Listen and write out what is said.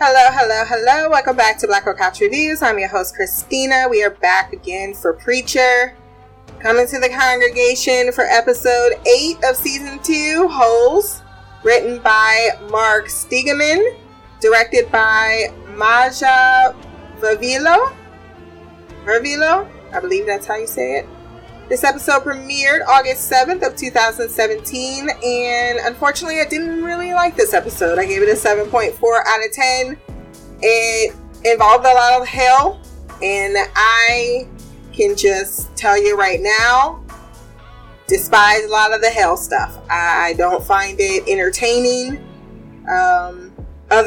Hello, hello, hello. Welcome back to Black Girl Couch Reviews. I'm your host, Christina. We are back again for Preacher. Coming to the congregation for episode 8 of season 2, Holes. Written by Mark Stegeman. Directed by Maja Vrvilo. Vrvilo? I believe that's how you say it. This episode premiered August 7th of 2017, and unfortunately, I didn't really like this episode. I gave it a 7.4 out of 10. It involved a lot of hell, and I can just tell you right now, despise a lot of the hell stuff. I don't find it entertaining.